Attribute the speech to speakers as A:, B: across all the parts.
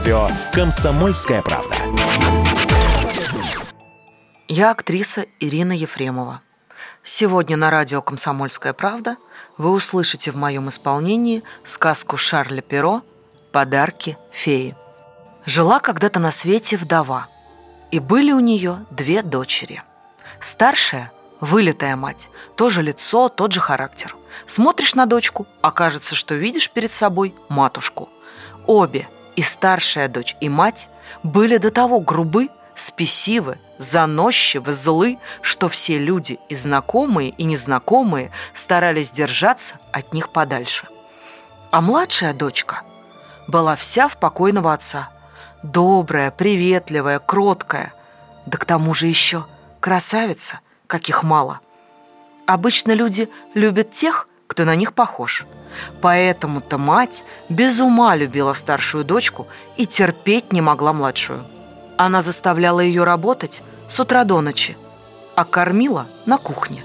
A: радио «Комсомольская правда».
B: Я актриса Ирина Ефремова. Сегодня на радио «Комсомольская правда» вы услышите в моем исполнении сказку Шарля Перо «Подарки феи». Жила когда-то на свете вдова, и были у нее две дочери. Старшая – вылитая мать, тоже лицо, тот же характер. Смотришь на дочку, окажется, что видишь перед собой матушку. Обе, и старшая дочь, и мать, были до того грубы, спесивы, заносчивы, злы, что все люди, и знакомые, и незнакомые, старались держаться от них подальше. А младшая дочка была вся в покойного отца. Добрая, приветливая, кроткая. Да к тому же еще красавица, каких мало. Обычно люди любят тех, кто на них похож. Поэтому-то мать без ума любила старшую дочку и терпеть не могла младшую. Она заставляла ее работать с утра до ночи, а кормила на кухне.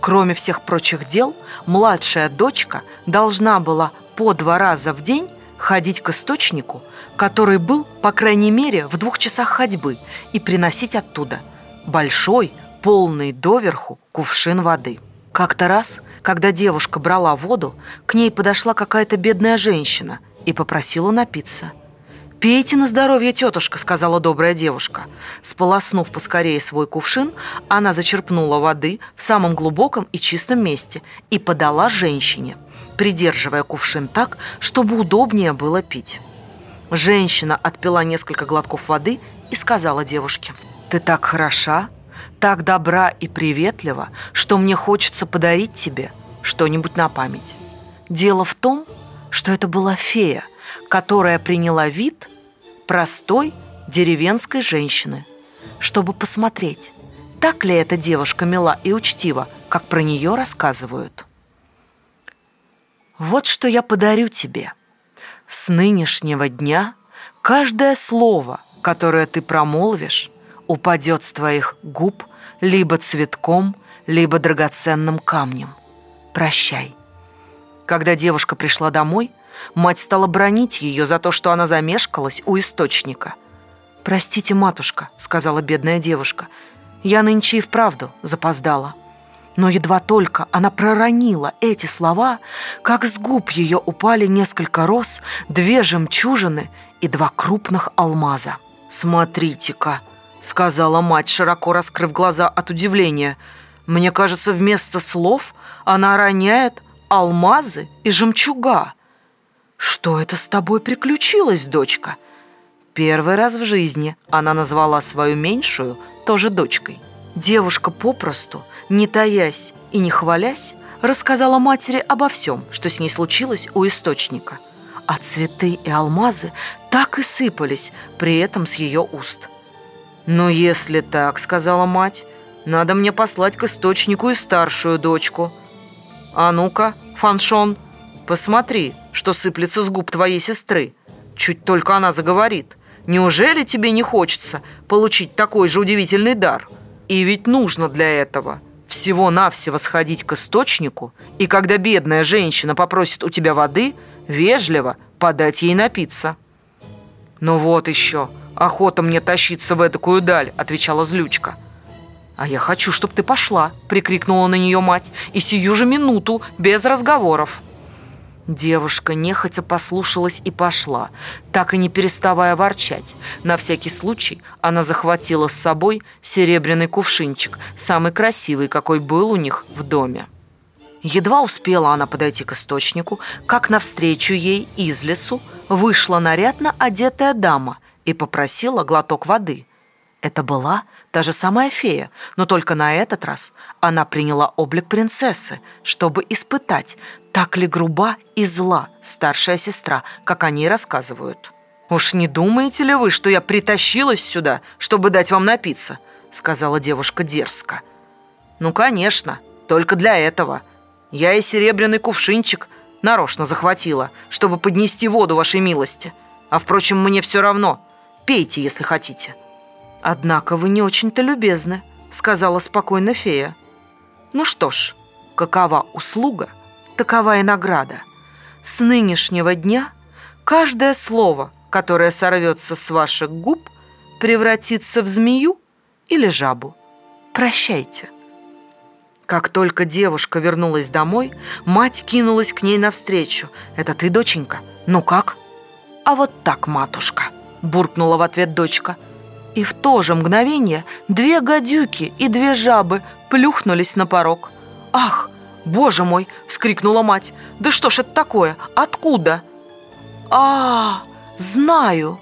B: Кроме всех прочих дел, младшая дочка должна была по два раза в день ходить к источнику, который был, по крайней мере, в двух часах ходьбы, и приносить оттуда большой, полный доверху кувшин воды. Как-то раз, когда девушка брала воду, к ней подошла какая-то бедная женщина и попросила напиться – «Пейте на здоровье, тетушка», — сказала добрая девушка. Сполоснув поскорее свой кувшин, она зачерпнула воды в самом глубоком и чистом месте и подала женщине, придерживая кувшин так, чтобы удобнее было пить. Женщина отпила несколько глотков воды и сказала девушке, «Ты так хороша, так добра и приветлива, что мне хочется подарить тебе что-нибудь на память. Дело в том, что это была фея — которая приняла вид простой деревенской женщины, чтобы посмотреть, так ли эта девушка мила и учтива, как про нее рассказывают. Вот что я подарю тебе. С нынешнего дня каждое слово, которое ты промолвишь, упадет с твоих губ либо цветком, либо драгоценным камнем. Прощай. Когда девушка пришла домой, Мать стала бронить ее за то, что она замешкалась у источника. «Простите, матушка», — сказала бедная девушка, — «я нынче и вправду запоздала». Но едва только она проронила эти слова, как с губ ее упали несколько роз, две жемчужины и два крупных алмаза. «Смотрите-ка», — сказала мать, широко раскрыв глаза от удивления, «мне кажется, вместо слов она роняет алмазы и жемчуга». «Что это с тобой приключилось, дочка?» Первый раз в жизни она назвала свою меньшую тоже дочкой. Девушка попросту, не таясь и не хвалясь, рассказала матери обо всем, что с ней случилось у источника. А цветы и алмазы так и сыпались при этом с ее уст. «Ну, если так, — сказала мать, — надо мне послать к источнику и старшую дочку. А ну-ка, Фаншон, посмотри, что сыплется с губ твоей сестры. Чуть только она заговорит. Неужели тебе не хочется получить такой же удивительный дар? И ведь нужно для этого всего-навсего сходить к источнику, и когда бедная женщина попросит у тебя воды, вежливо подать ей напиться. «Ну вот еще, охота мне тащиться в эдакую даль», — отвечала злючка. «А я хочу, чтобы ты пошла», — прикрикнула на нее мать, «и сию же минуту, без разговоров». Девушка нехотя послушалась и пошла, так и не переставая ворчать. На всякий случай она захватила с собой серебряный кувшинчик, самый красивый, какой был у них в доме. Едва успела она подойти к источнику, как навстречу ей из лесу вышла нарядно одетая дама и попросила глоток воды. Это была та же самая фея, но только на этот раз она приняла облик принцессы, чтобы испытать, так ли груба и зла старшая сестра, как они рассказывают. «Уж не думаете ли вы, что я притащилась сюда, чтобы дать вам напиться?» сказала девушка дерзко. «Ну, конечно, только для этого. Я и серебряный кувшинчик нарочно захватила, чтобы поднести воду вашей милости. А, впрочем, мне все равно. Пейте, если хотите». «Однако вы не очень-то любезны», сказала спокойно фея. «Ну что ж, какова услуга, такова и награда. С нынешнего дня каждое слово, которая сорвется с ваших губ, превратится в змею или жабу. Прощайте. Как только девушка вернулась домой, мать кинулась к ней навстречу. «Это ты, доченька? Ну как?» «А вот так, матушка», – буркнула в ответ дочка. И в то же мгновение две гадюки и две жабы плюхнулись на порог. «Ах, боже мой!» – вскрикнула мать. «Да что ж это такое? Откуда?» «А, знаю!»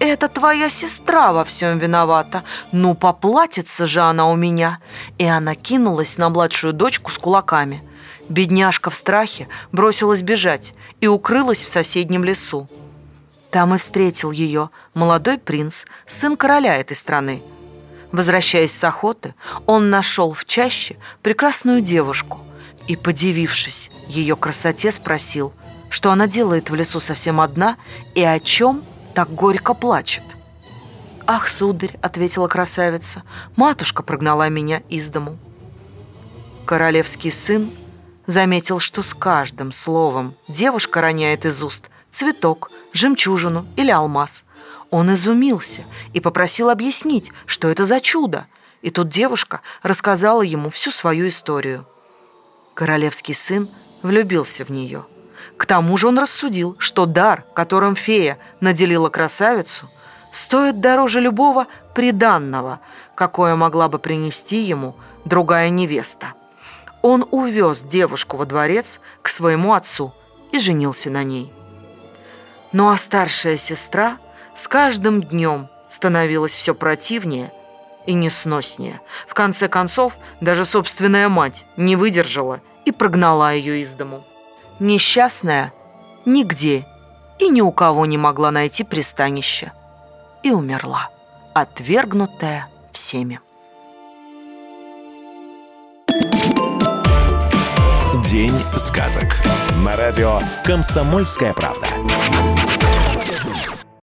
B: это твоя сестра во всем виновата. Ну, поплатится же она у меня!» И она кинулась на младшую дочку с кулаками. Бедняжка в страхе бросилась бежать и укрылась в соседнем лесу. Там и встретил ее молодой принц, сын короля этой страны. Возвращаясь с охоты, он нашел в чаще прекрасную девушку и, подивившись ее красоте, спросил, что она делает в лесу совсем одна и о чем так горько плачет. «Ах, сударь», — ответила красавица, — «матушка прогнала меня из дому». Королевский сын заметил, что с каждым словом девушка роняет из уст цветок, жемчужину или алмаз. Он изумился и попросил объяснить, что это за чудо. И тут девушка рассказала ему всю свою историю. Королевский сын влюбился в нее – к тому же он рассудил, что дар, которым фея наделила красавицу, стоит дороже любого приданного, какое могла бы принести ему другая невеста. Он увез девушку во дворец к своему отцу и женился на ней. Ну а старшая сестра с каждым днем становилась все противнее и несноснее. В конце концов, даже собственная мать не выдержала и прогнала ее из дому. Несчастная нигде и ни у кого не могла найти пристанище. И умерла, отвергнутая всеми.
A: День сказок. На радио «Комсомольская правда».